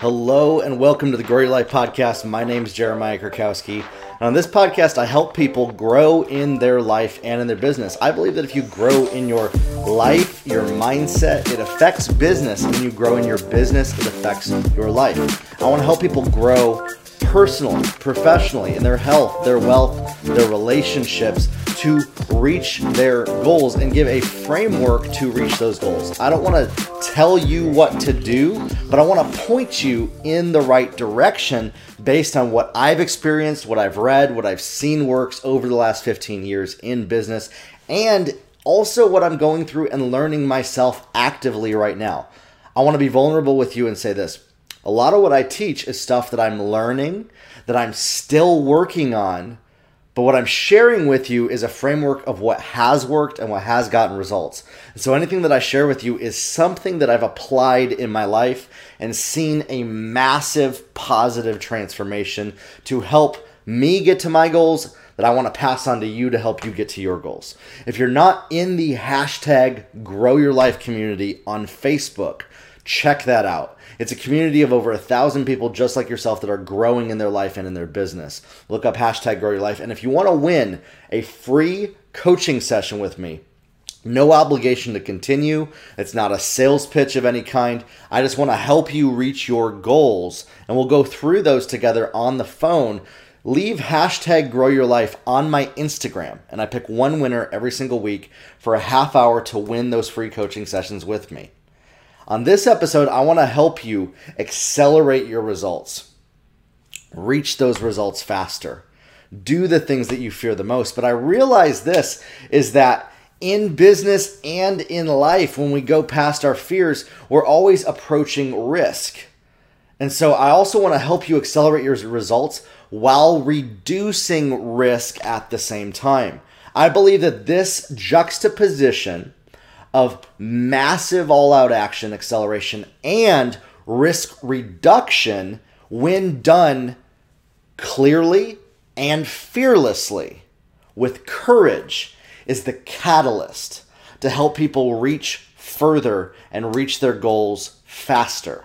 Hello and welcome to the Grow Your Life podcast. My name is Jeremiah Krakowski. And on this podcast, I help people grow in their life and in their business. I believe that if you grow in your life, your mindset, it affects business. And you grow in your business, it affects your life. I want to help people grow personally, professionally, in their health, their wealth, their relationships to reach their goals and give a framework to reach those goals. I don't want to tell you what to do, but I want to point you in the right direction based on what I've experienced, what I've read, what I've seen works over the last 15 years in business, and also what I'm going through and learning myself actively right now. I want to be vulnerable with you and say this a lot of what I teach is stuff that I'm learning, that I'm still working on, but what I'm sharing with you is a framework of what has worked and what has gotten results. So anything that I share with you is something that I've applied in my life and seen a massive positive transformation to help me get to my goals that I want to pass on to you to help you get to your goals. If you're not in the hashtag grow your life community on Facebook, check that out. It's a community of over a thousand people just like yourself that are growing in their life and in their business. Look up hashtag grow your life. And if you want to win a free coaching session with me, no obligation to continue. It's not a sales pitch of any kind. I just want to help you reach your goals. And we'll go through those together on the phone. Leave hashtag grow your life on my Instagram. And I pick one winner every single week for a half hour to win those free coaching sessions with me. On this episode, I want to help you accelerate your results, reach those results faster, do the things that you fear the most. But I realize this is that in business and in life, when we go past our fears, we're always approaching risk. And so I also want to help you accelerate your results while reducing risk at the same time. I believe that this juxtaposition of massive all out action acceleration and risk reduction when done clearly and fearlessly with courage is the catalyst to help people reach further and reach their goals faster.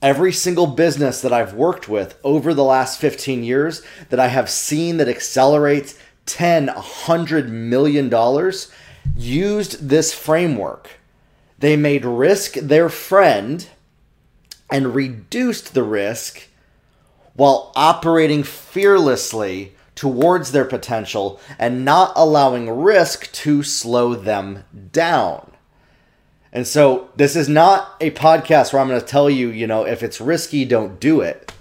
Every single business that I've worked with over the last 15 years that I have seen that accelerates 10, 100 million dollars used this framework. They made risk their friend and reduced the risk while operating fearlessly towards their potential and not allowing risk to slow them down. And so, this is not a podcast where I'm going to tell you, you know, if it's risky, don't do it.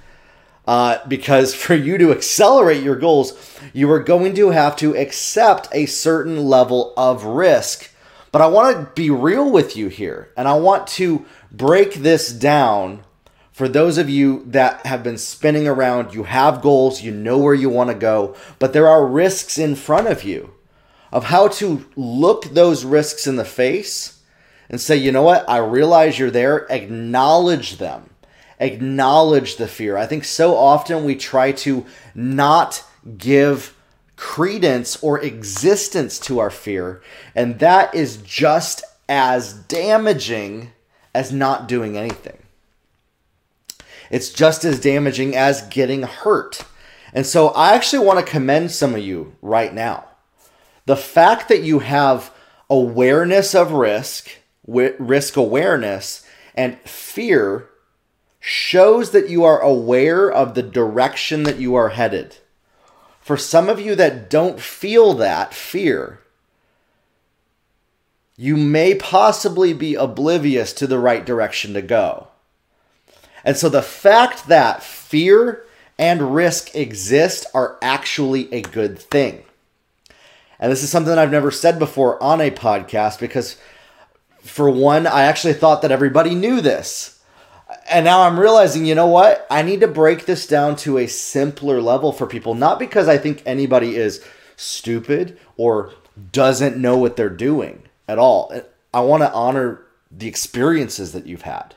Uh, because for you to accelerate your goals, you are going to have to accept a certain level of risk. But I want to be real with you here, and I want to break this down for those of you that have been spinning around. You have goals, you know where you want to go, but there are risks in front of you of how to look those risks in the face and say, you know what, I realize you're there, acknowledge them acknowledge the fear. I think so often we try to not give credence or existence to our fear, and that is just as damaging as not doing anything. It's just as damaging as getting hurt. And so I actually want to commend some of you right now. The fact that you have awareness of risk, risk awareness, and fear shows that you are aware of the direction that you are headed. For some of you that don't feel that fear, you may possibly be oblivious to the right direction to go. And so the fact that fear and risk exist are actually a good thing. And this is something I've never said before on a podcast because, for one, I actually thought that everybody knew this and now I'm realizing, you know what? I need to break this down to a simpler level for people, not because I think anybody is stupid or doesn't know what they're doing at all. I want to honor the experiences that you've had.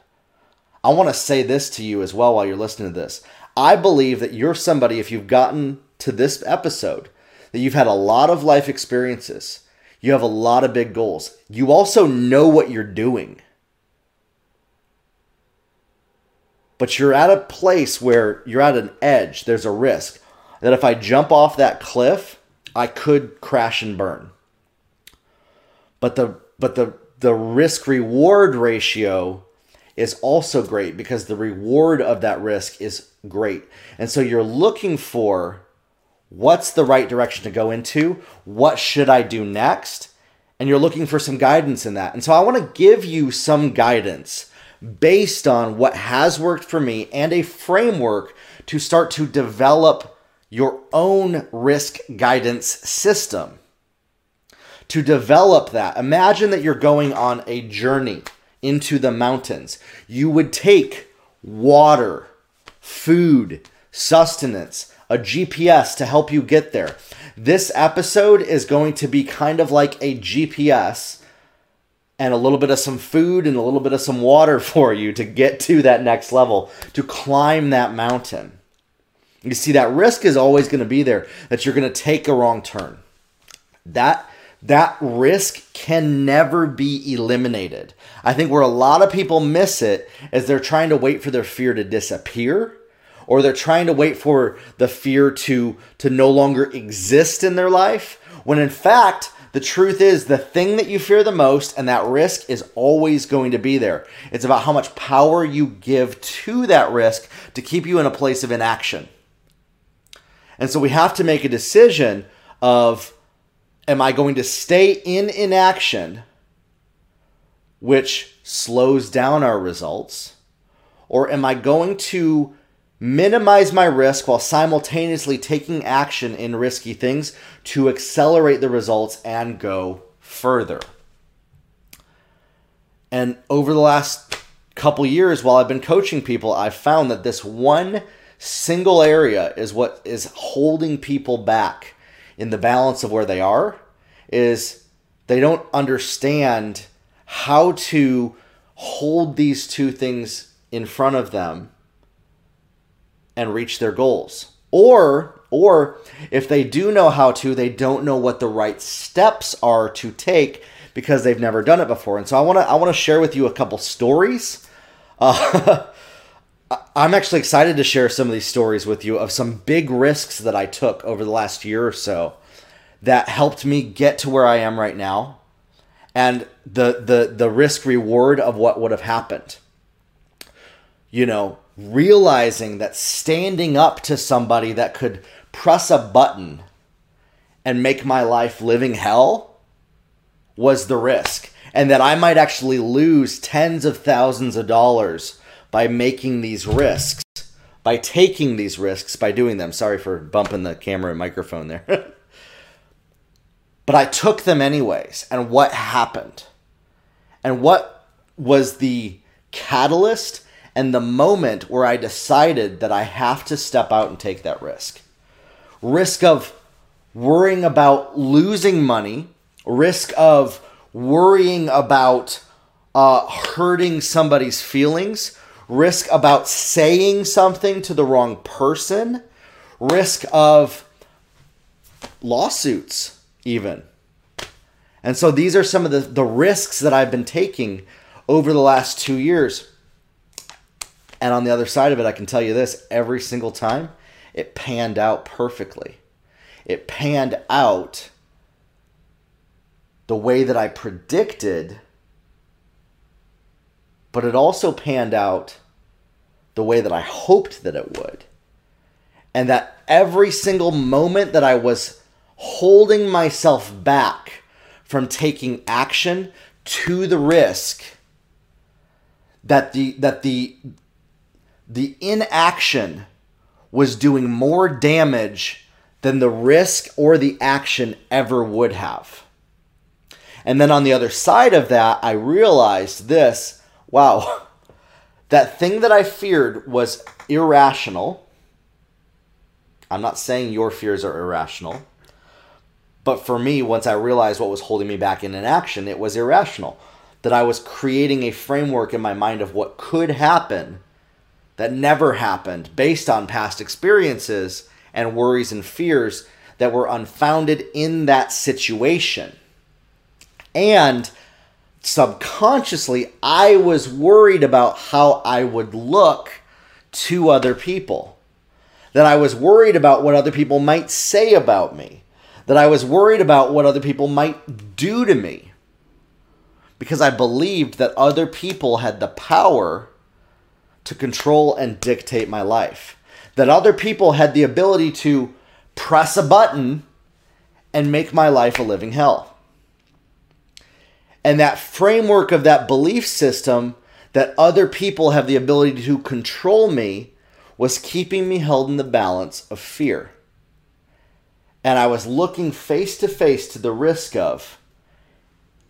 I want to say this to you as well while you're listening to this. I believe that you're somebody, if you've gotten to this episode, that you've had a lot of life experiences. You have a lot of big goals. You also know what you're doing but you're at a place where you're at an edge, there's a risk that if I jump off that cliff, I could crash and burn. But the but the the risk reward ratio is also great because the reward of that risk is great. And so you're looking for what's the right direction to go into? What should I do next? And you're looking for some guidance in that. And so I want to give you some guidance based on what has worked for me and a framework to start to develop your own risk guidance system. To develop that, imagine that you're going on a journey into the mountains. You would take water, food, sustenance, a GPS to help you get there. This episode is going to be kind of like a GPS and a little bit of some food and a little bit of some water for you to get to that next level, to climb that mountain. You see, that risk is always going to be there that you're going to take a wrong turn. That that risk can never be eliminated. I think where a lot of people miss it is they're trying to wait for their fear to disappear or they're trying to wait for the fear to to no longer exist in their life when in fact the truth is the thing that you fear the most and that risk is always going to be there. It's about how much power you give to that risk to keep you in a place of inaction. And so we have to make a decision of am I going to stay in inaction which slows down our results or am I going to minimize my risk while simultaneously taking action in risky things to accelerate the results and go further. And over the last couple years, while I've been coaching people, I've found that this one single area is what is holding people back in the balance of where they are is they don't understand how to hold these two things in front of them and reach their goals. Or or if they do know how to, they don't know what the right steps are to take because they've never done it before. And so I want to I want to share with you a couple stories. Uh, I'm actually excited to share some of these stories with you of some big risks that I took over the last year or so that helped me get to where I am right now and the the the risk reward of what would have happened. You know, realizing that standing up to somebody that could press a button and make my life living hell was the risk. And that I might actually lose tens of thousands of dollars by making these risks, by taking these risks, by doing them. Sorry for bumping the camera and microphone there. but I took them anyways. And what happened? And what was the catalyst and the moment where I decided that I have to step out and take that risk. Risk of worrying about losing money, risk of worrying about uh, hurting somebody's feelings, risk about saying something to the wrong person, risk of lawsuits, even. And so these are some of the, the risks that I've been taking over the last two years. And on the other side of it, I can tell you this every single time, it panned out perfectly. It panned out the way that I predicted, but it also panned out the way that I hoped that it would. And that every single moment that I was holding myself back from taking action to the risk that the that the the inaction was doing more damage than the risk or the action ever would have. And then on the other side of that, I realized this wow, that thing that I feared was irrational. I'm not saying your fears are irrational. But for me, once I realized what was holding me back in inaction, it was irrational. That I was creating a framework in my mind of what could happen that never happened based on past experiences and worries and fears that were unfounded in that situation. And subconsciously, I was worried about how I would look to other people. That I was worried about what other people might say about me. That I was worried about what other people might do to me. Because I believed that other people had the power to control and dictate my life. That other people had the ability to press a button and make my life a living hell. And that framework of that belief system that other people have the ability to control me was keeping me held in the balance of fear. And I was looking face to face to the risk of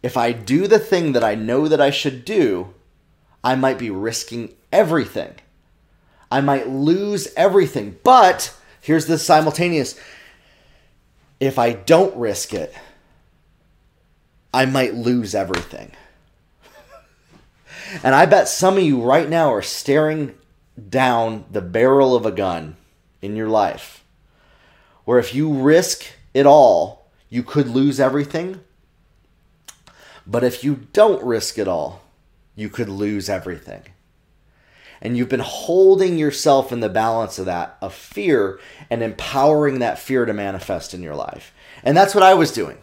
if I do the thing that I know that I should do, I might be risking everything. I might lose everything. But here's the simultaneous if I don't risk it, I might lose everything. and I bet some of you right now are staring down the barrel of a gun in your life, where if you risk it all, you could lose everything. But if you don't risk it all, you could lose everything. And you've been holding yourself in the balance of that, of fear, and empowering that fear to manifest in your life. And that's what I was doing.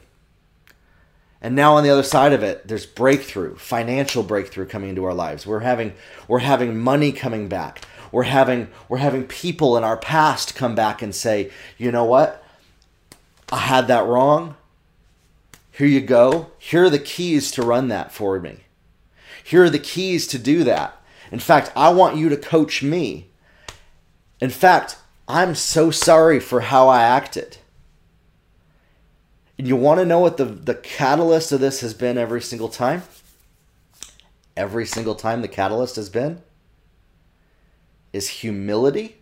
And now on the other side of it, there's breakthrough, financial breakthrough coming into our lives. We're having we're having money coming back. We're having we're having people in our past come back and say, "You know what? I had that wrong. Here you go. Here are the keys to run that for me. Here are the keys to do that. In fact, I want you to coach me. In fact, I'm so sorry for how I acted. And you want to know what the, the catalyst of this has been every single time? Every single time the catalyst has been is humility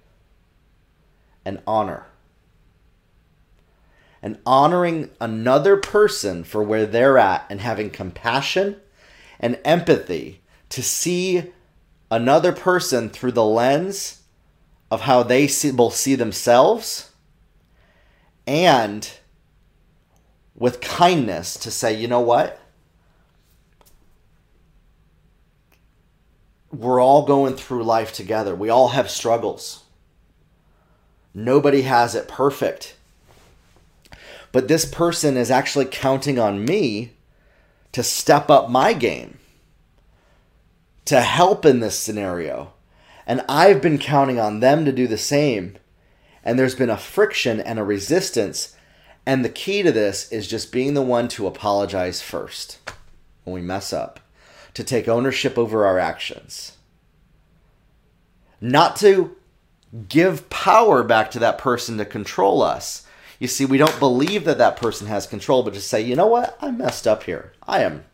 and honor. And honoring another person for where they're at and having compassion and empathy to see another person through the lens of how they see, both see themselves and with kindness to say, you know what? We're all going through life together. We all have struggles. Nobody has it perfect. But this person is actually counting on me to step up my game, to help in this scenario. And I've been counting on them to do the same. And there's been a friction and a resistance and the key to this is just being the one to apologize first when we mess up, to take ownership over our actions, not to give power back to that person to control us. You see, we don't believe that that person has control, but to say, you know what, I messed up here. I am,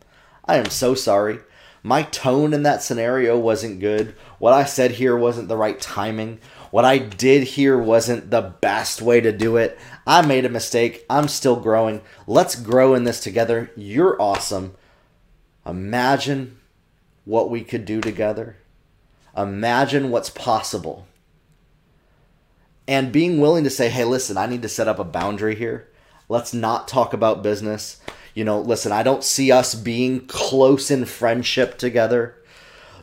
I am so sorry. My tone in that scenario wasn't good. What I said here wasn't the right timing. What I did here wasn't the best way to do it. I made a mistake. I'm still growing. Let's grow in this together. You're awesome. Imagine what we could do together. Imagine what's possible. And being willing to say, hey, listen, I need to set up a boundary here. Let's not talk about business. You know, listen, I don't see us being close in friendship together.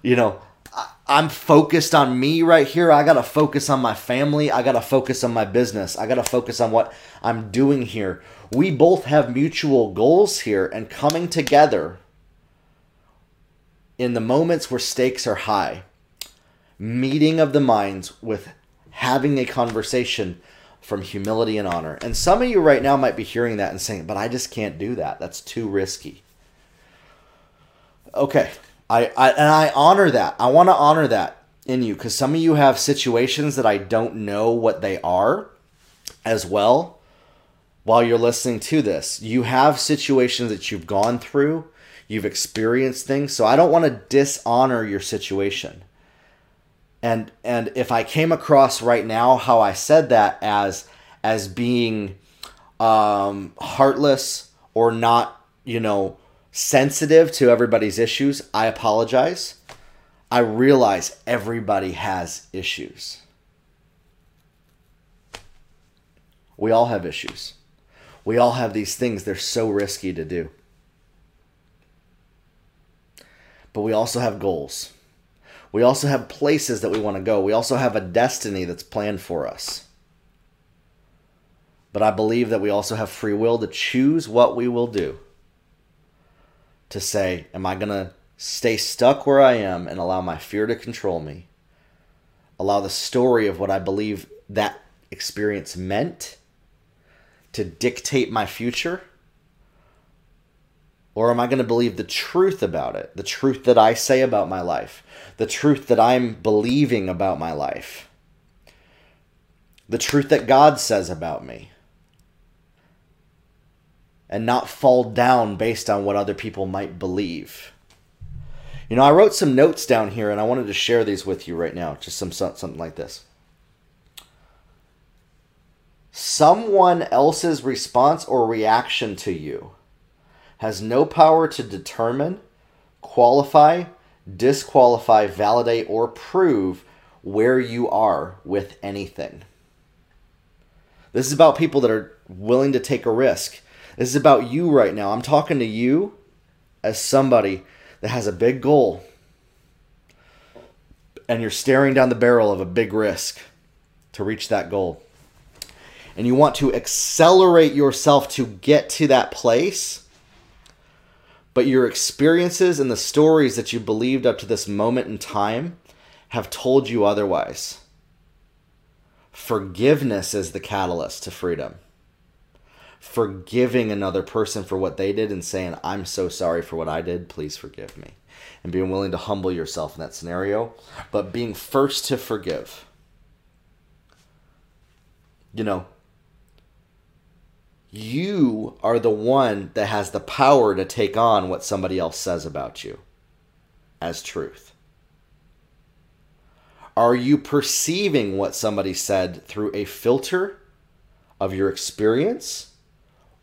You know, I'm focused on me right here. I got to focus on my family. I got to focus on my business. I got to focus on what I'm doing here. We both have mutual goals here and coming together in the moments where stakes are high. Meeting of the minds with having a conversation from humility and honor. And some of you right now might be hearing that and saying, but I just can't do that. That's too risky. Okay, I, I and I honor that. I want to honor that in you because some of you have situations that I don't know what they are as well while you're listening to this. You have situations that you've gone through, you've experienced things, so I don't want to dishonor your situation. And and if I came across right now how I said that as as being um, heartless or not, you know, sensitive to everybody's issues, I apologize. I realize everybody has issues. We all have issues. We all have these things they're so risky to do. But we also have goals. We also have places that we want to go. We also have a destiny that's planned for us. But I believe that we also have free will to choose what we will do. To say, am I going to stay stuck where I am and allow my fear to control me? Allow the story of what I believe that experience meant to dictate my future? Or am I going to believe the truth about it? The truth that I say about my life? The truth that I'm believing about my life? The truth that God says about me? And not fall down based on what other people might believe. You know, I wrote some notes down here and I wanted to share these with you right now. Just some something like this. Someone else's response or reaction to you has no power to determine, qualify, disqualify, validate, or prove where you are with anything. This is about people that are willing to take a risk. This is about you right now. I'm talking to you as somebody that has a big goal and you're staring down the barrel of a big risk to reach that goal. And you want to accelerate yourself to get to that place but your experiences and the stories that you believed up to this moment in time have told you otherwise. Forgiveness is the catalyst to freedom. Forgiving another person for what they did and saying, I'm so sorry for what I did, please forgive me. And being willing to humble yourself in that scenario, but being first to forgive. You know, you are the one that has the power to take on what somebody else says about you as truth. Are you perceiving what somebody said through a filter of your experience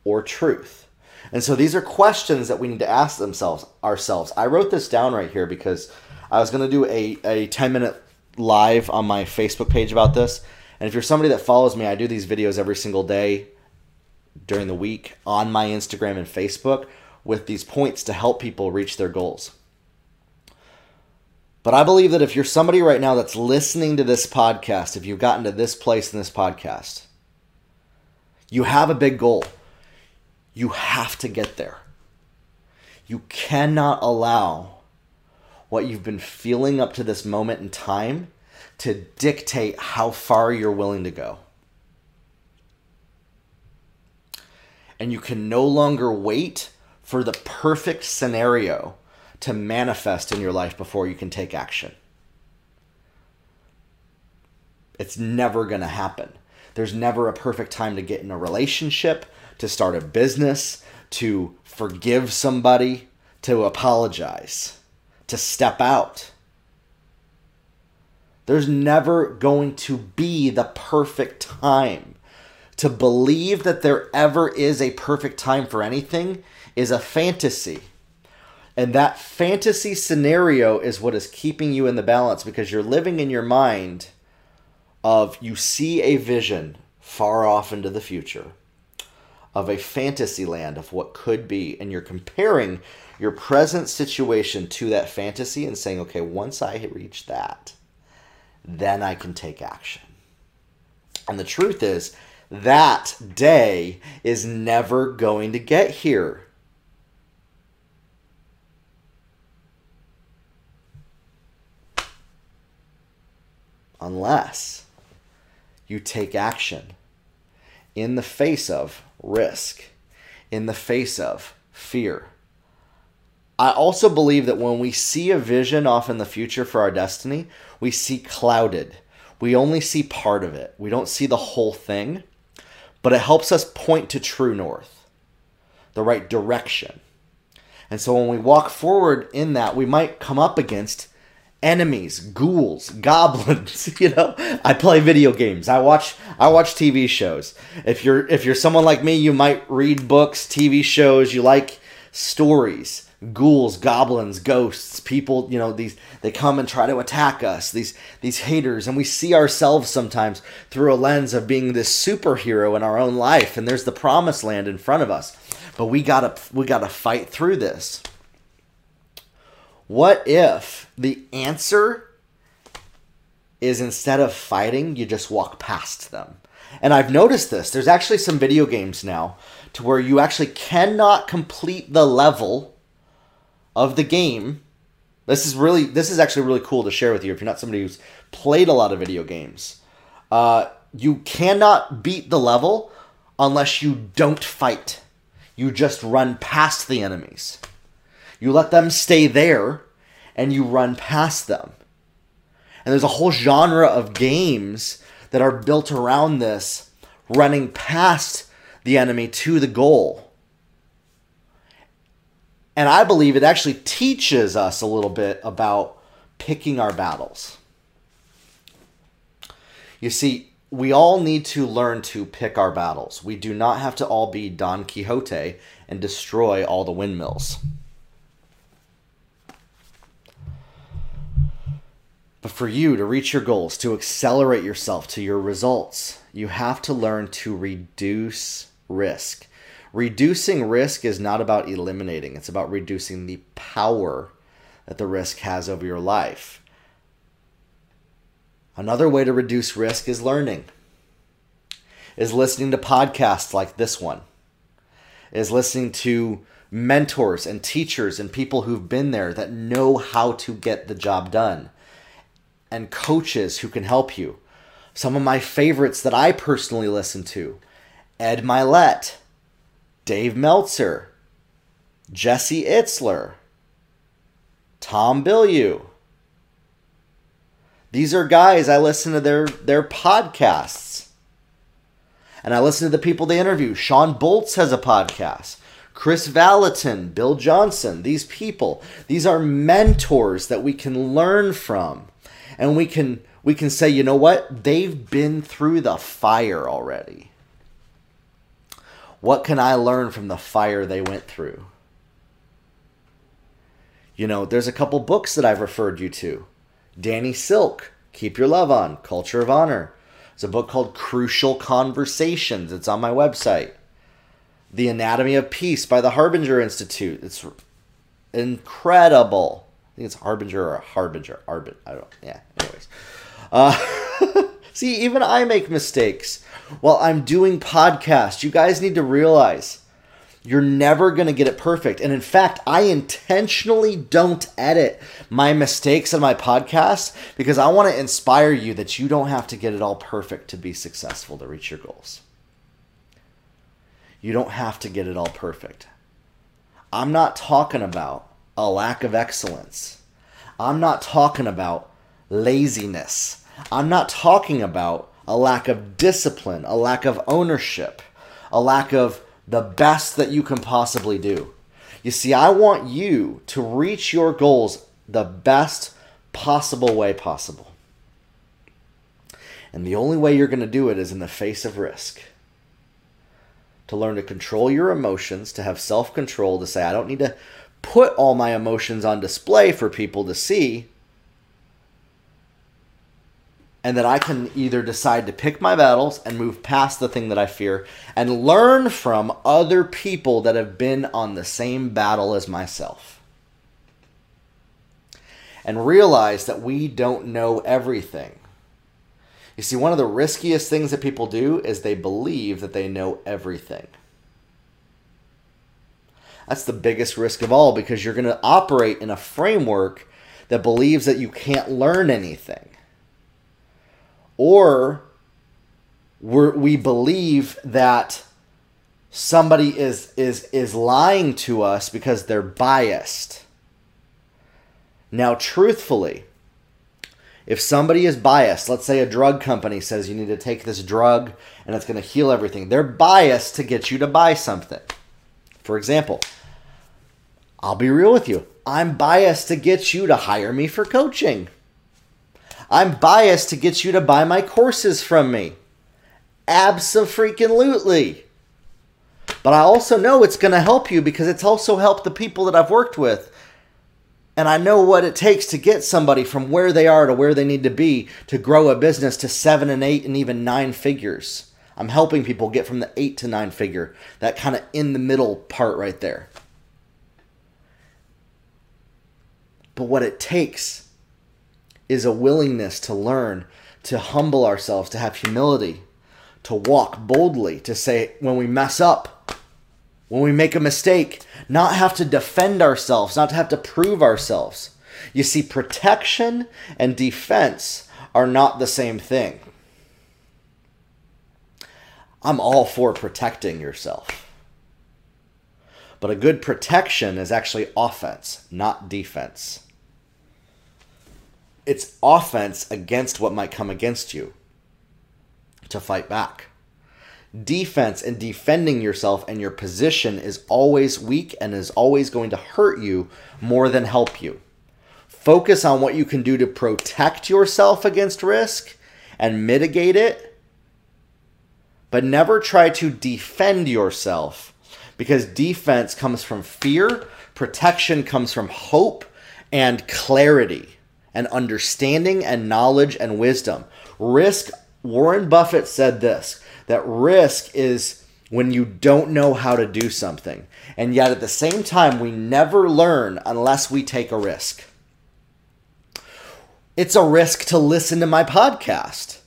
or truth? And so these are questions that we need to ask themselves ourselves. I wrote this down right here because I was going to do a, a 10 minute live on my Facebook page about this. And if you're somebody that follows me, I do these videos every single day during the week on my Instagram and Facebook with these points to help people reach their goals. But I believe that if you're somebody right now that's listening to this podcast, if you've gotten to this place in this podcast, you have a big goal. You have to get there. You cannot allow what you've been feeling up to this moment in time to dictate how far you're willing to go. And you can no longer wait for the perfect scenario to manifest in your life before you can take action. It's never going to happen. There's never a perfect time to get in a relationship, to start a business, to forgive somebody, to apologize, to step out. There's never going to be the perfect time to believe that there ever is a perfect time for anything is a fantasy. And that fantasy scenario is what is keeping you in the balance because you're living in your mind of you see a vision far off into the future of a fantasy land of what could be and you're comparing your present situation to that fantasy and saying okay once i reach that then i can take action and the truth is that day is never going to get here. Unless you take action in the face of risk, in the face of fear. I also believe that when we see a vision off in the future for our destiny, we see clouded. We only see part of it. We don't see the whole thing but it helps us point to true north, the right direction. And so when we walk forward in that, we might come up against enemies, ghouls, goblins, you know. I play video games. I watch I watch TV shows. If you're if you're someone like me, you might read books, TV shows, you like stories ghouls, goblins, ghosts, people, you know, these they come and try to attack us, these these haters, and we see ourselves sometimes through a lens of being this superhero in our own life, and there's the promised land in front of us. But we gotta we gotta fight through this. What if the answer is instead of fighting, you just walk past them. And I've noticed this. There's actually some video games now to where you actually cannot complete the level of the game. This is really this is actually really cool to share with you if you're not somebody who's played a lot of video games. Uh, you cannot beat the level unless you don't fight. You just run past the enemies. You let them stay there and you run past them. And there's a whole genre of games that are built around this, running past the enemy to the goal. And I believe it actually teaches us a little bit about picking our battles. You see, we all need to learn to pick our battles. We do not have to all be Don Quixote and destroy all the windmills. But for you to reach your goals, to accelerate yourself to your results, you have to learn to reduce risk. Reducing risk is not about eliminating, it's about reducing the power that the risk has over your life. Another way to reduce risk is learning, is listening to podcasts like this one, is listening to mentors and teachers and people who've been there that know how to get the job done and coaches who can help you. Some of my favorites that I personally listen to Ed Mylett, Dave Meltzer, Jesse Itzler, Tom Bilyeu. These are guys I listen to their, their podcasts. And I listen to the people they interview. Shawn Bolz has a podcast. Kris Vallotton, Bill Johnson, these people, these are mentors that we can learn from and we can we can say, you know what? They've been through the fire already. What can I learn from the fire they went through? You know, there's a couple books that I've referred you to. Danny Silk, Keep Your Love On, Culture of Honor. It's a book called Crucial Conversations. It's on my website. The Anatomy of Peace by the Harbinger Institute. It's incredible. I think it's Harbinger or Harbinger. Arbit. I don't. Yeah. Anyways. Uh, see, even I make mistakes while I'm doing podcasts. You guys need to realize you're never going to get it perfect. And in fact, I intentionally don't edit my mistakes in my podcast because I want to inspire you that you don't have to get it all perfect to be successful to reach your goals. You don't have to get it all perfect. I'm not talking about a lack of excellence. I'm not talking about laziness. I'm not talking about a lack of discipline, a lack of ownership, a lack of the best that you can possibly do. You see, I want you to reach your goals the best possible way possible. And the only way you're going to do it is in the face of risk. To learn to control your emotions, to have self control, to say, I don't need to put all my emotions on display for people to see. And that I can either decide to pick my battles and move past the thing that I fear and learn from other people that have been on the same battle as myself. And realize that we don't know everything. You see, one of the riskiest things that people do is they believe that they know everything. That's the biggest risk of all because you're going to operate in a framework that believes that you can't learn anything. Or we believe that somebody is, is, is lying to us because they're biased. Now, truthfully, if somebody is biased, let's say a drug company says you need to take this drug and it's going to heal everything, they're biased to get you to buy something. For example, I'll be real with you. I'm biased to get you to hire me for coaching. I'm biased to get you to buy my courses from me. Absolutely. But I also know it's going to help you because it's also helped the people that I've worked with. And I know what it takes to get somebody from where they are to where they need to be to grow a business to seven and eight and even nine figures. I'm helping people get from the eight to nine figure, that kind of in the middle part right there. But what it takes is a willingness to learn, to humble ourselves, to have humility, to walk boldly, to say when we mess up, when we make a mistake, not have to defend ourselves, not to have to prove ourselves. You see, protection and defense are not the same thing. I'm all for protecting yourself. But a good protection is actually offense, not defense. It's offense against what might come against you to fight back. Defense and defending yourself and your position is always weak and is always going to hurt you more than help you. Focus on what you can do to protect yourself against risk and mitigate it, but never try to defend yourself because defense comes from fear, protection comes from hope and clarity and understanding and knowledge and wisdom. Risk, Warren Buffett said this that risk is when you don't know how to do something. And yet at the same time, we never learn unless we take a risk. It's a risk to listen to my podcast.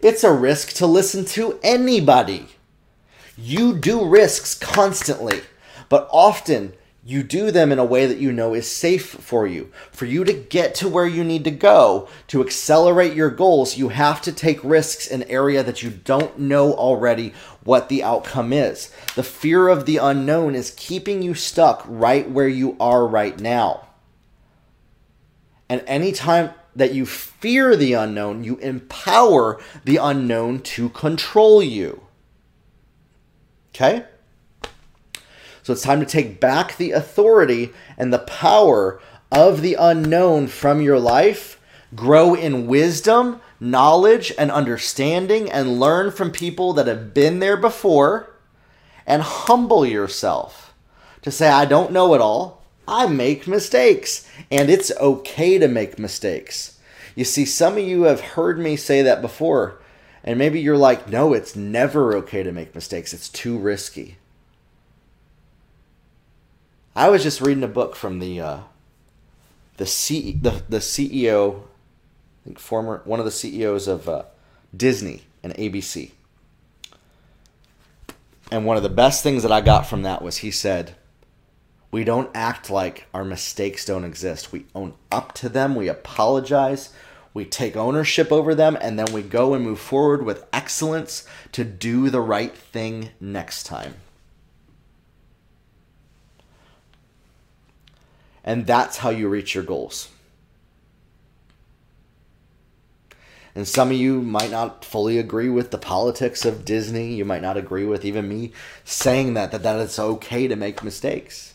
It's a risk to listen to anybody. You do risks constantly, but often you do them in a way that you know is safe for you. For you to get to where you need to go, to accelerate your goals, you have to take risks in area that you don't know already what the outcome is. The fear of the unknown is keeping you stuck right where you are right now. And anytime that you fear the unknown, you empower the unknown to control you. Okay? So it's time to take back the authority and the power of the unknown from your life, grow in wisdom, knowledge, and understanding, and learn from people that have been there before, and humble yourself to say, I don't know it all. I make mistakes, and it's okay to make mistakes. You see, some of you have heard me say that before, and maybe you're like, no, it's never okay to make mistakes, it's too risky. I was just reading a book from the uh, the C the, the CEO, I think former one of the CEOs of uh, Disney and ABC. And one of the best things that I got from that was he said, we don't act like our mistakes don't exist. We own up to them, we apologize, we take ownership over them, and then we go and move forward with excellence to do the right thing next time. And that's how you reach your goals. And some of you might not fully agree with the politics of Disney. You might not agree with even me saying that, that, that it's okay to make mistakes.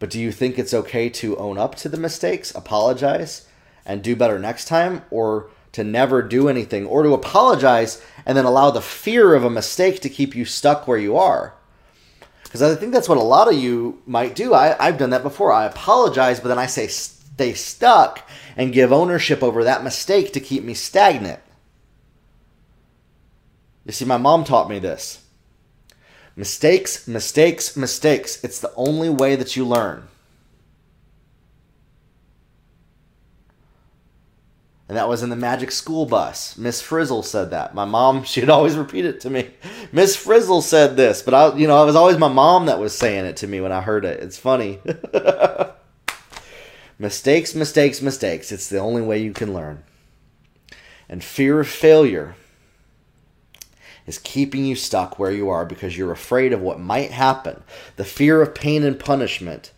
But do you think it's okay to own up to the mistakes, apologize, and do better next time? Or to never do anything? Or to apologize and then allow the fear of a mistake to keep you stuck where you are? Because I think that's what a lot of you might do. I, I've done that before. I apologize, but then I say stay stuck and give ownership over that mistake to keep me stagnant. You see, my mom taught me this. Mistakes, mistakes, mistakes. It's the only way that you learn. And that was in the Magic School Bus. Miss Frizzle said that. My mom, she'd always repeat it to me. Miss Frizzle said this, but I, you know, it was always my mom that was saying it to me when I heard it. It's funny. mistakes, mistakes, mistakes. It's the only way you can learn. And fear of failure is keeping you stuck where you are because you're afraid of what might happen. The fear of pain and punishment.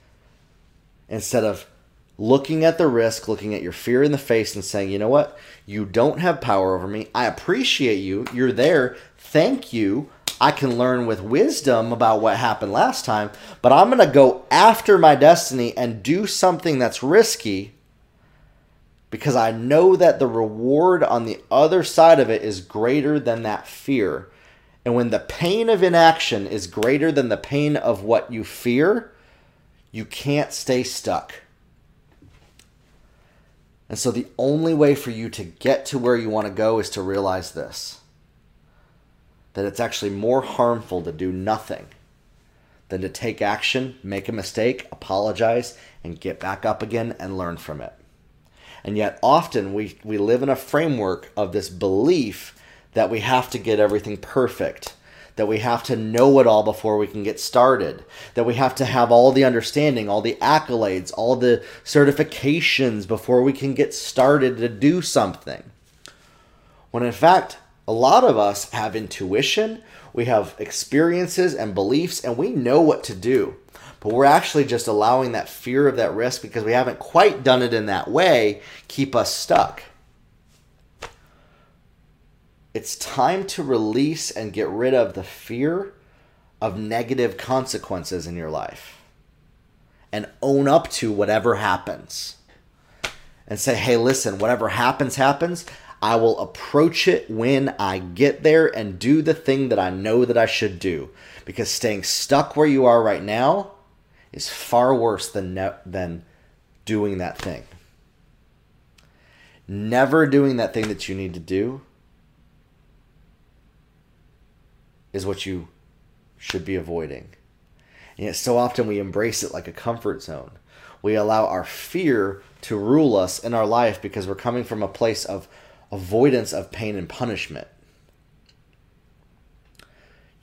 Instead of looking at the risk, looking at your fear in the face, and saying, you know what? You don't have power over me. I appreciate you. You're there. Thank you. I can learn with wisdom about what happened last time, but I'm going to go after my destiny and do something that's risky because I know that the reward on the other side of it is greater than that fear. And when the pain of inaction is greater than the pain of what you fear, you can't stay stuck. And so the only way for you to get to where you want to go is to realize this that it's actually more harmful to do nothing than to take action, make a mistake, apologize, and get back up again and learn from it. And yet, often we, we live in a framework of this belief that we have to get everything perfect, that we have to know it all before we can get started, that we have to have all the understanding, all the accolades, all the certifications before we can get started to do something. When in fact, a lot of us have intuition, we have experiences and beliefs, and we know what to do but we're actually just allowing that fear of that risk because we haven't quite done it in that way keep us stuck. It's time to release and get rid of the fear of negative consequences in your life and own up to whatever happens. And say, hey, listen, whatever happens, happens. I will approach it when I get there and do the thing that I know that I should do. Because staying stuck where you are right now is far worse than ne- than doing that thing. Never doing that thing that you need to do is what you should be avoiding. And yet, so often we embrace it like a comfort zone. We allow our fear to rule us in our life because we're coming from a place of avoidance of pain and punishment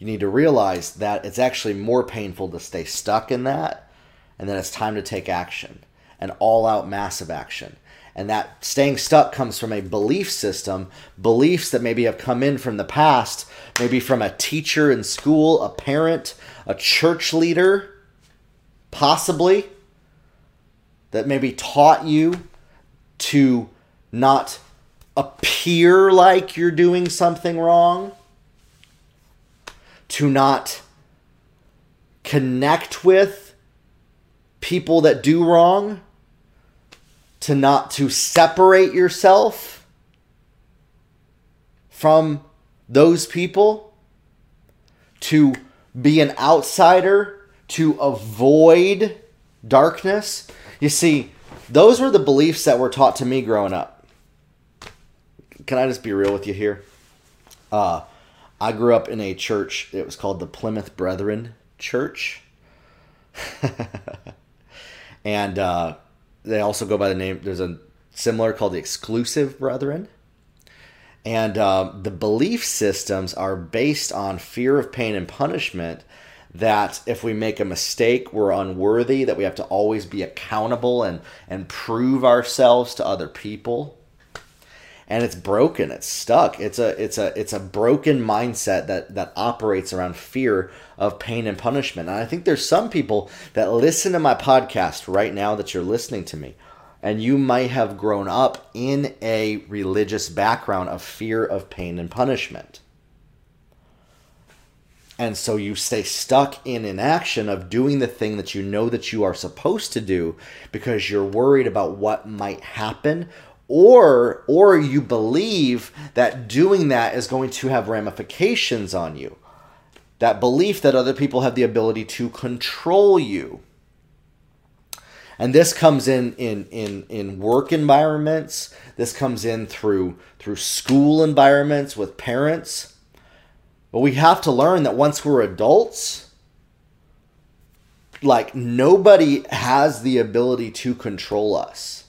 you need to realize that it's actually more painful to stay stuck in that and then it's time to take action an all out massive action and that staying stuck comes from a belief system beliefs that maybe have come in from the past maybe from a teacher in school a parent a church leader possibly that maybe taught you to not appear like you're doing something wrong to not connect with people that do wrong, to not to separate yourself from those people, to be an outsider, to avoid darkness. You see, those were the beliefs that were taught to me growing up. Can I just be real with you here? Uh, I grew up in a church. It was called the Plymouth Brethren Church. and uh, they also go by the name, there's a similar called the Exclusive Brethren. And uh, the belief systems are based on fear of pain and punishment. That if we make a mistake, we're unworthy, that we have to always be accountable and, and prove ourselves to other people. And it's broken it's stuck. It's a it's a it's a broken mindset that that operates around fear of pain and punishment. And i think there's some people that listen to my podcast right now that you're listening to me and you might have grown up in a religious background of fear of pain and punishment. And so you stay stuck in inaction of doing the thing that you know that you are supposed to do because you're worried about what might happen or or you believe that doing that is going to have ramifications on you. That belief that other people have the ability to control you and this comes in in in in work environments. This comes in through through school environments with parents. But we have to learn that once we're adults like nobody has the ability to control us.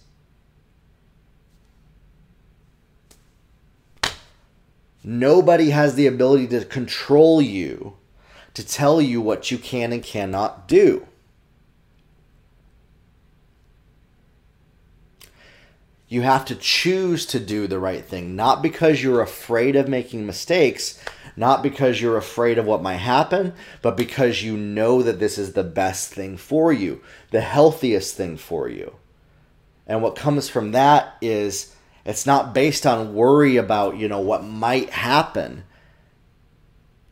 Nobody has the ability to control you, to tell you what you can and cannot do. You have to choose to do the right thing, not because you're afraid of making mistakes, not because you're afraid of what might happen, but because you know that this is the best thing for you, the healthiest thing for you. And what comes from that is it's not based on worry about, you know, what might happen.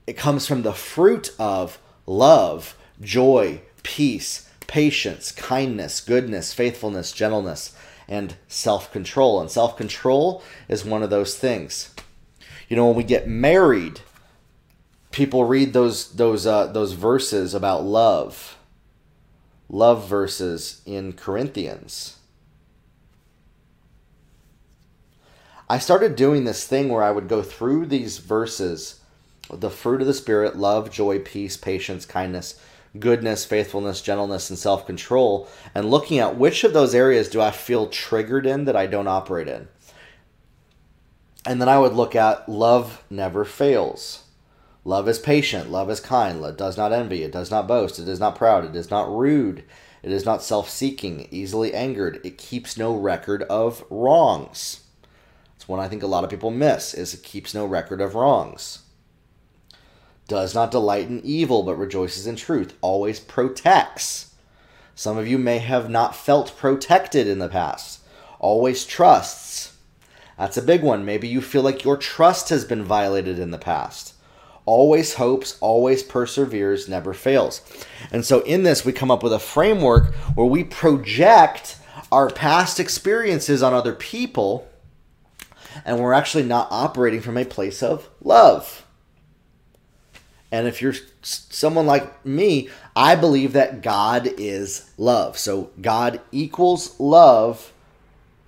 It comes from the fruit of love, joy, peace, patience, kindness, goodness, faithfulness, gentleness, and self control. And self control is one of those things. You know, when we get married, people read those those uh, those verses about love, love verses in Corinthians, I started doing this thing where I would go through these verses the fruit of the Spirit, love, joy, peace, patience, kindness, goodness, faithfulness, gentleness, and self control, and looking at which of those areas do I feel triggered in that I don't operate in. And then I would look at love never fails. Love is patient, love is kind, it does not envy, it does not boast, it is not proud, it is not rude, it is not self seeking, easily angered, it keeps no record of wrongs. It's one I think a lot of people miss is it keeps no record of wrongs. Does not delight in evil but rejoices in truth, always protects. Some of you may have not felt protected in the past. Always trusts. That's a big one. Maybe you feel like your trust has been violated in the past always hopes, always perseveres, never fails. And so in this, we come up with a framework where we project our past experiences on other people, and we're actually not operating from a place of love. And if you're someone like me, I believe that God is love. So God equals love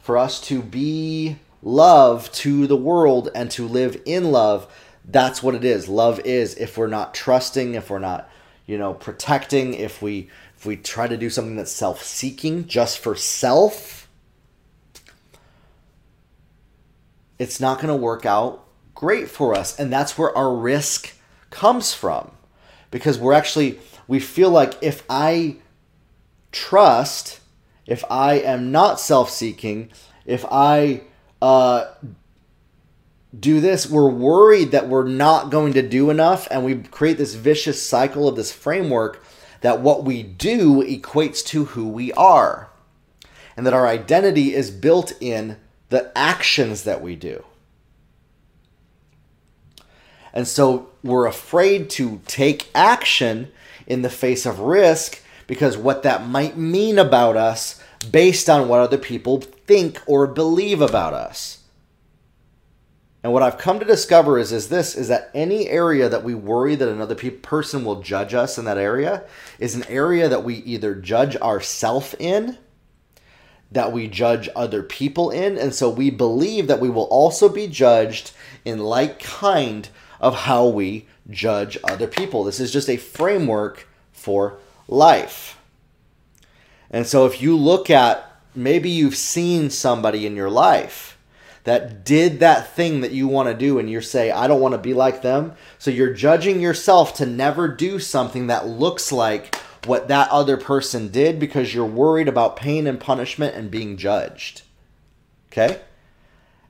for us to be love to the world and to live in love that's what it is. Love is if we're not trusting, if we're not, you know, protecting, if we if we try to do something that's self-seeking just for self, it's not going to work out great for us. And that's where our risk comes from. Because we're actually we feel like if I trust, if I am not self-seeking, if I uh, do this, we're worried that we're not going to do enough, and we create this vicious cycle of this framework that what we do equates to who we are, and that our identity is built in the actions that we do. And so we're afraid to take action in the face of risk because what that might mean about us based on what other people think or believe about us. And what I've come to discover is is this is that any area that we worry that another pe- person will judge us in that area is an area that we either judge ourself in that we judge other people in and so we believe that we will also be judged in like kind of how we judge other people. This is just a framework for life. And so if you look at maybe you've seen somebody in your life that did that thing that you want to do and you say i don't want to be like them so you're judging yourself to never do something that looks like what that other person did because you're worried about pain and punishment and being judged okay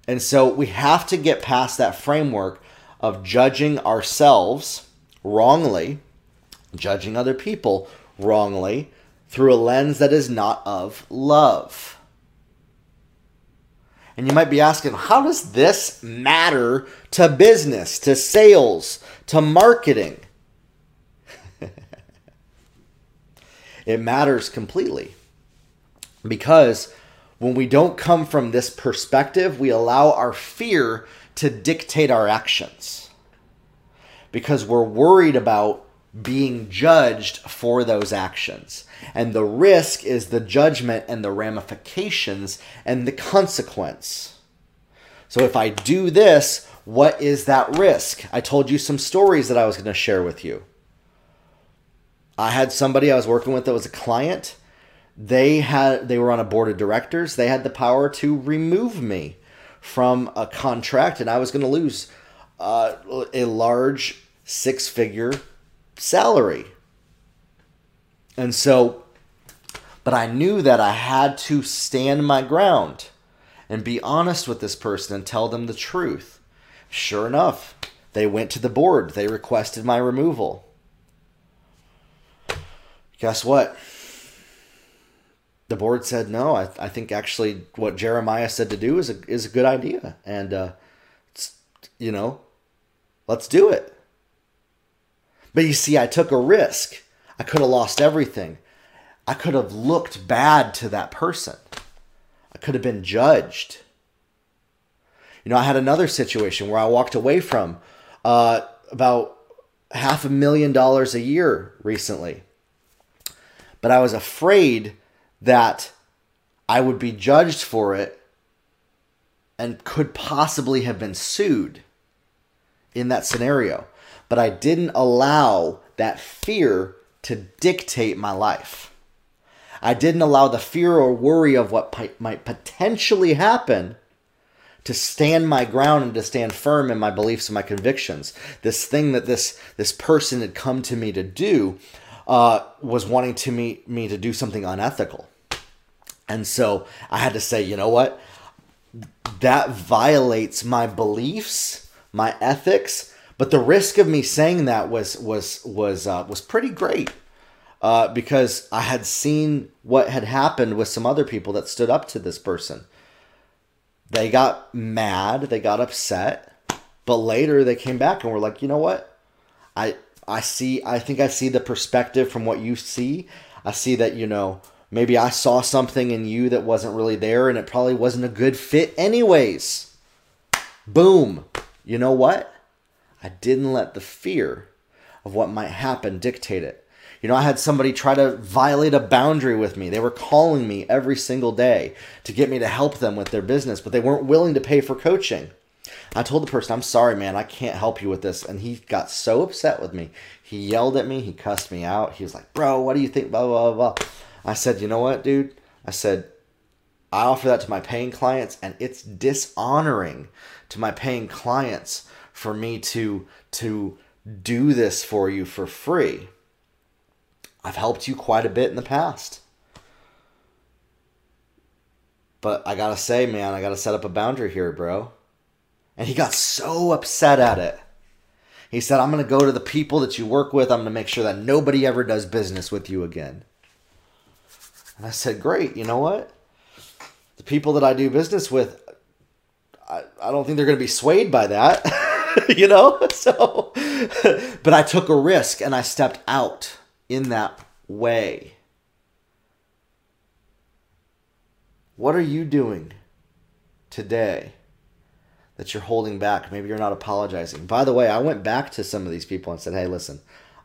and so we have to get past that framework of judging ourselves wrongly judging other people wrongly through a lens that is not of love and you might be asking, how does this matter to business, to sales, to marketing? it matters completely. Because when we don't come from this perspective, we allow our fear to dictate our actions. Because we're worried about being judged for those actions. And the risk is the judgment and the ramifications and the consequence. So if I do this, what is that risk? I told you some stories that I was going to share with you. I had somebody I was working with that was a client. They had they were on a board of directors. They had the power to remove me from a contract and I was going to lose uh, a large six-figure salary. And so, but I knew that I had to stand my ground and be honest with this person and tell them the truth. Sure enough, they went to the board. They requested my removal. Guess what? The board said no. I, I think actually what Jeremiah said to do is a, is a good idea. And, uh, you know, let's do it. But you see, I took a risk. I could have lost everything. I could have looked bad to that person. I could have been judged. You know, I had another situation where I walked away from uh, about half a million dollars a year recently. But I was afraid that I would be judged for it and could possibly have been sued in that scenario but I didn't allow that fear to dictate my life. I didn't allow the fear or worry of what might potentially happen to stand my ground and to stand firm in my beliefs and my convictions. This thing that this this person had come to me to do uh, was wanting to me me to do something unethical, and so I had to say, you know what, that violates my beliefs, my ethics. But the risk of me saying that was was was uh, was pretty great. Uh, because I had seen what had happened with some other people that stood up to this person they got mad, they got upset, but later they came back and were like, you know what? I I see I think I see the perspective from what you see. I see that, you know, maybe I saw something in you that wasn't really there and it probably wasn't a good fit anyways. Boom. You know what? I didn't let the fear of what might happen dictate it. You know, I had somebody try to violate a boundary with me. They were calling me every single day to get me to help them with their business, but they weren't willing to pay for coaching. I told the person, I'm sorry, man, I can't help you with this. And he got so upset with me. He yelled at me, he cussed me out. He was like, Bro, what do you think? Blah, blah, blah. I said, You know what, dude? I said, I offer that to my paying clients, and it's dishonoring to my paying clients for me to to do this for you for free. I've helped you quite a bit in the past. But I gotta say, man, I gotta set up a boundary here, bro. And he got so upset at it. He said, I'm gonna go to the people that you work with, I'm gonna make sure that nobody ever does business with you again. And I said, Great, you know what? The people that I do business with, I, I don't think they're gonna be swayed by that. you know? So but I took a risk and I stepped out in that way. What are you doing today that you're holding back? Maybe you're not apologizing. By the way, I went back to some of these people and said, hey, listen,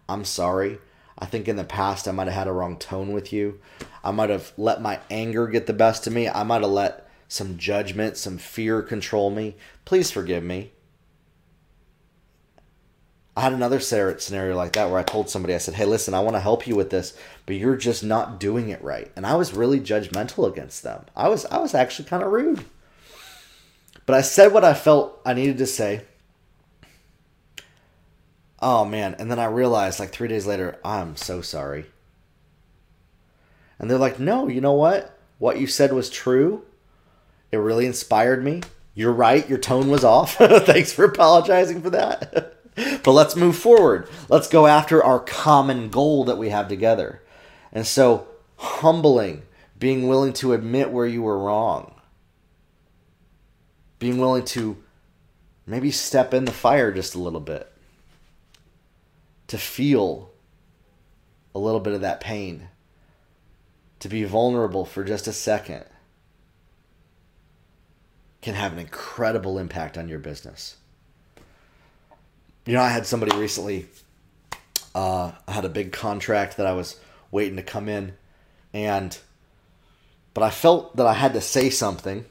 I'm sorry. I think in the past I might have had a wrong tone with you. I might have let my anger get the best of me. I might have let some judgment, some fear control me. Please forgive me. I had another scenario like that where I told somebody, I said, hey, listen, I want to help you with this, but you're just not doing it right. And I was really judgmental against them. I was, I was actually kind of rude. But I said what I felt I needed to say. Oh man. And then I realized like three days later, I'm so sorry. And they're like, no, you know what? What you said was true. It really inspired me. You're right. Your tone was off. Thanks for apologizing for that. but let's move forward. Let's go after our common goal that we have together. And so, humbling, being willing to admit where you were wrong, being willing to maybe step in the fire just a little bit, to feel a little bit of that pain, to be vulnerable for just a second can have an incredible impact on your business. You know, I had somebody recently. Uh, I had a big contract that I was waiting to come in, and but I felt that I had to say something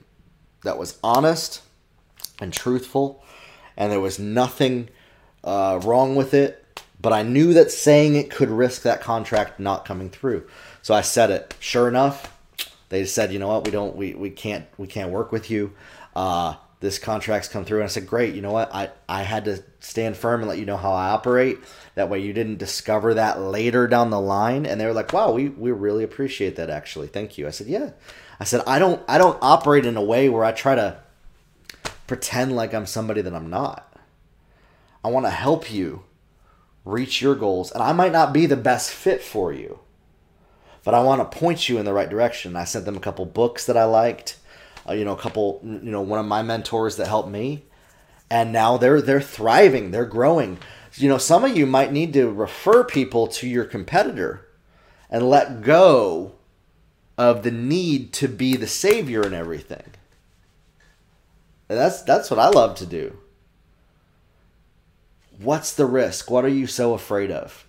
that was honest and truthful, and there was nothing uh, wrong with it. But I knew that saying it could risk that contract not coming through, so I said it. Sure enough, they said, "You know what? We don't. We, we can't. We can't work with you." Uh, this contract's come through and I said, Great, you know what? I, I had to stand firm and let you know how I operate. That way you didn't discover that later down the line. And they were like, Wow, we, we really appreciate that actually. Thank you. I said, Yeah. I said, I don't I don't operate in a way where I try to pretend like I'm somebody that I'm not. I want to help you reach your goals. And I might not be the best fit for you. But I want to point you in the right direction. I sent them a couple books that I liked uh, you know, a couple, you know, one of my mentors that helped me, and now they're they're thriving, they're growing. You know, some of you might need to refer people to your competitor and let go of the need to be the savior and everything. And that's that's what I love to do. What's the risk? What are you so afraid of?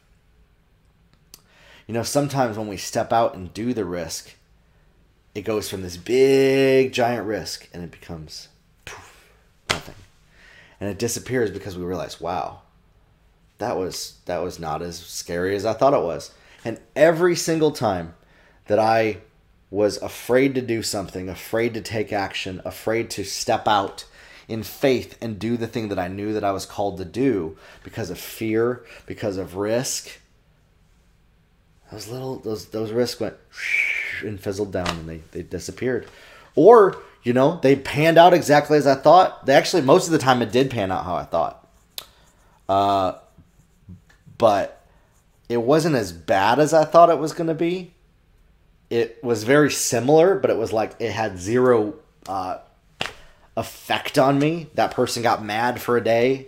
You know, sometimes when we step out and do the risk, it goes from this big giant risk and it becomes poof, nothing and it disappears because we realize wow that was that was not as scary as i thought it was And every single time that I was afraid to do something, afraid to take action, afraid to step out in faith and do the thing that I knew that I was called to do because of fear, because of risk, those little those those risks went and fizzled down and they, they disappeared. Or, you know, they panned out exactly as I thought. They actually most of the time it did pan out how I thought. Uh but it wasn't as bad as I thought it was gonna be. It was very similar, but it was like it had zero uh, effect on me. That person got mad for a day.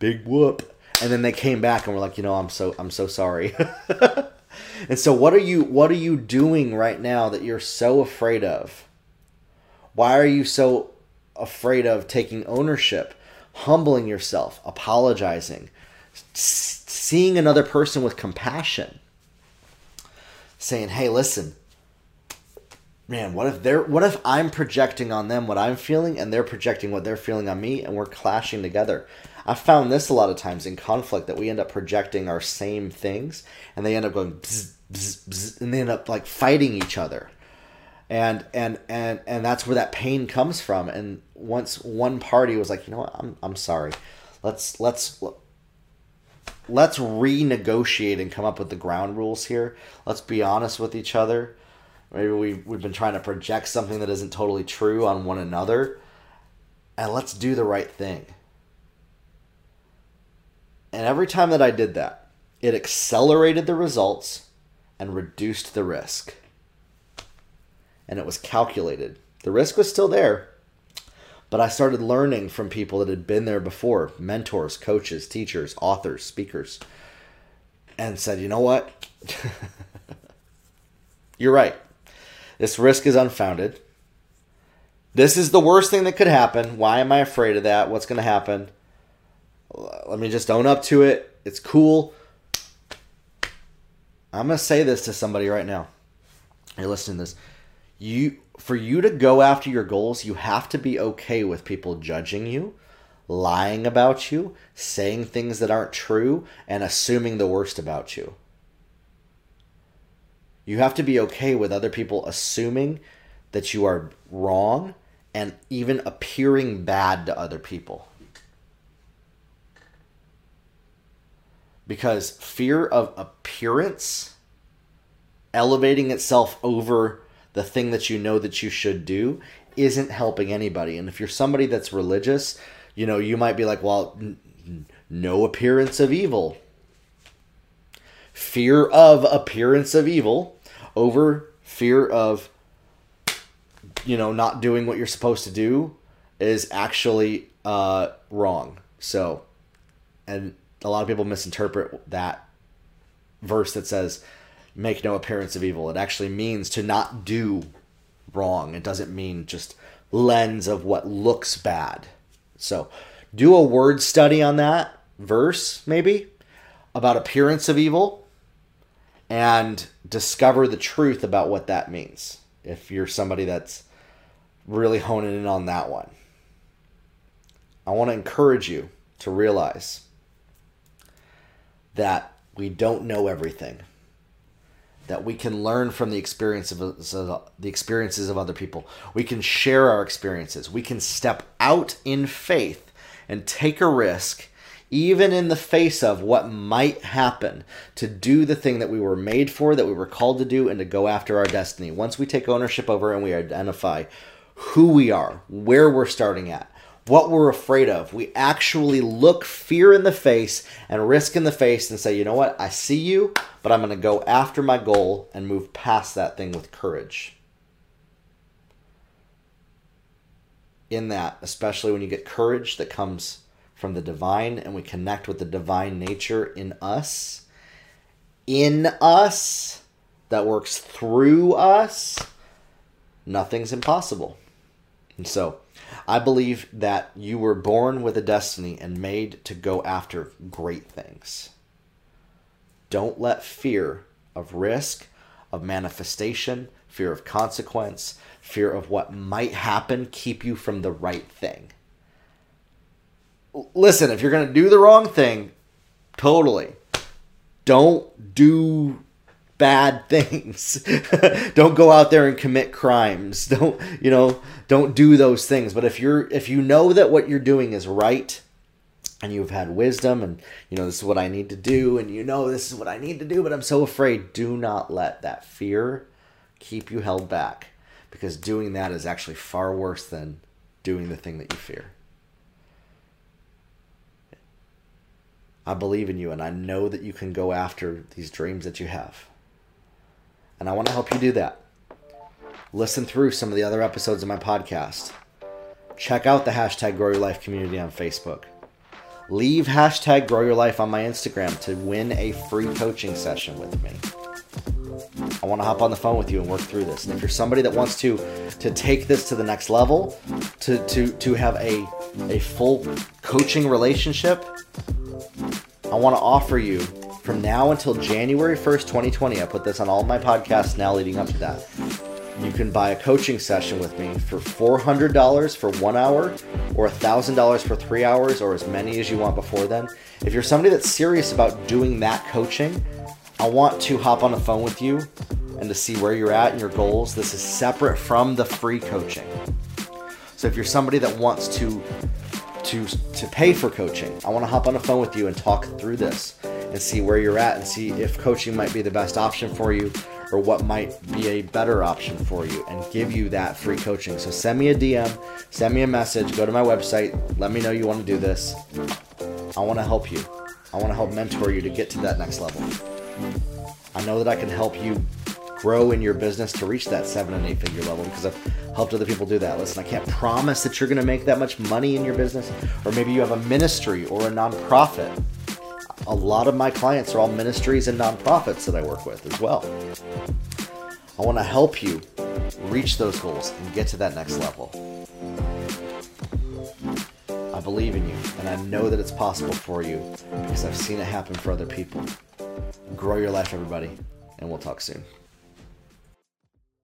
Big whoop. And then they came back and were like, you know, I'm so I'm so sorry. and so what are you what are you doing right now that you're so afraid of? Why are you so afraid of taking ownership, humbling yourself, apologizing, seeing another person with compassion? Saying, "Hey, listen, man, what if they're what if I'm projecting on them what I'm feeling and they're projecting what they're feeling on me and we're clashing together? I found this a lot of times in conflict that we end up projecting our same things and they end up going bzz, bzz, bzz, and they end up like fighting each other. And and and and that's where that pain comes from. And once one party was like, you know what, I'm I'm sorry. Let's let's let's renegotiate and come up with the ground rules here. Let's be honest with each other Maybe we, we've been trying to project something that isn't totally true on one another. And let's do the right thing. And every time that I did that, it accelerated the results and reduced the risk. And it was calculated. The risk was still there, but I started learning from people that had been there before mentors, coaches, teachers, authors, speakers and said, you know what? You're right. This risk is unfounded. This is the worst thing that could happen. Why am I afraid of that? What's going to happen? Let me just own up to it. It's cool. I'm going to say this to somebody right now. You're listening to this. You for you to go after your goals, you have to be okay with people judging you, lying about you, saying things that aren't true, and assuming the worst about you. You have to be okay with other people assuming that you are wrong and even appearing bad to other people. Because fear of appearance elevating itself over the thing that you know that you should do isn't helping anybody. And if you're somebody that's religious, you know, you might be like, well, n- no appearance of evil fear of appearance of evil over fear of you know not doing what you're supposed to do is actually uh, wrong. So and a lot of people misinterpret that verse that says make no appearance of evil. It actually means to not do wrong. It doesn't mean just lens of what looks bad. So do a word study on that verse maybe about appearance of evil and discover the truth about what that means if you're somebody that's really honing in on that one. I want to encourage you to realize that we don't know everything. That we can learn from the experience of the experiences of other people. We can share our experiences. We can step out in faith and take a risk even in the face of what might happen, to do the thing that we were made for, that we were called to do, and to go after our destiny. Once we take ownership over and we identify who we are, where we're starting at, what we're afraid of, we actually look fear in the face and risk in the face and say, you know what, I see you, but I'm going to go after my goal and move past that thing with courage. In that, especially when you get courage that comes from the divine and we connect with the divine nature in us, in us, that works through us, nothing's impossible. And so, I believe that you were born with a destiny and made to go after great things. Don't let fear of risk, of manifestation, fear of consequence, fear of what might happen keep you from the right thing listen, if you're going to do the wrong thing, totally. don't do bad things. don't go out there and commit crimes. Don't, you know, don't do those things. But if you're if you know that what you're doing is right and you've had wisdom and you know this is what I need to do and you know this is what I need to do but I'm so afraid, do not let that fear keep you held back because doing that is actually far worse than doing the thing that you fear. I believe in you and I know that you can go after these dreams that you have. And I want to help you do that. Listen through some of the other episodes of my podcast. Check out the hashtag Grow Your Life community on Facebook. Leave hashtag Grow Your Life on my Instagram to win a free coaching session with me. I want to hop on the phone with you and work through this. And if you're somebody that wants to to take this to the next level, to to to have a a full coaching relationship, I want to offer you from now until January 1st, 2020. I put this on all my podcasts now leading up to that. You can buy a coaching session with me for $400 for one hour or $1,000 for three hours or as many as you want before then. If you're somebody that's serious about doing that coaching, I want to hop on the phone with you and to see where you're at and your goals. This is separate from the free coaching. So if you're somebody that wants to to to pay for coaching. I want to hop on the phone with you and talk through this and see where you're at and see if coaching might be the best option for you or what might be a better option for you and give you that free coaching. So send me a DM, send me a message, go to my website, let me know you want to do this. I want to help you. I want to help mentor you to get to that next level. I know that I can help you grow in your business to reach that seven and eight figure level because I've helped other people do that. Listen, I can't promise that you're going to make that much money in your business, or maybe you have a ministry or a nonprofit. A lot of my clients are all ministries and nonprofits that I work with as well. I want to help you reach those goals and get to that next level. I believe in you, and I know that it's possible for you because I've seen it happen for other people. Grow your life, everybody, and we'll talk soon.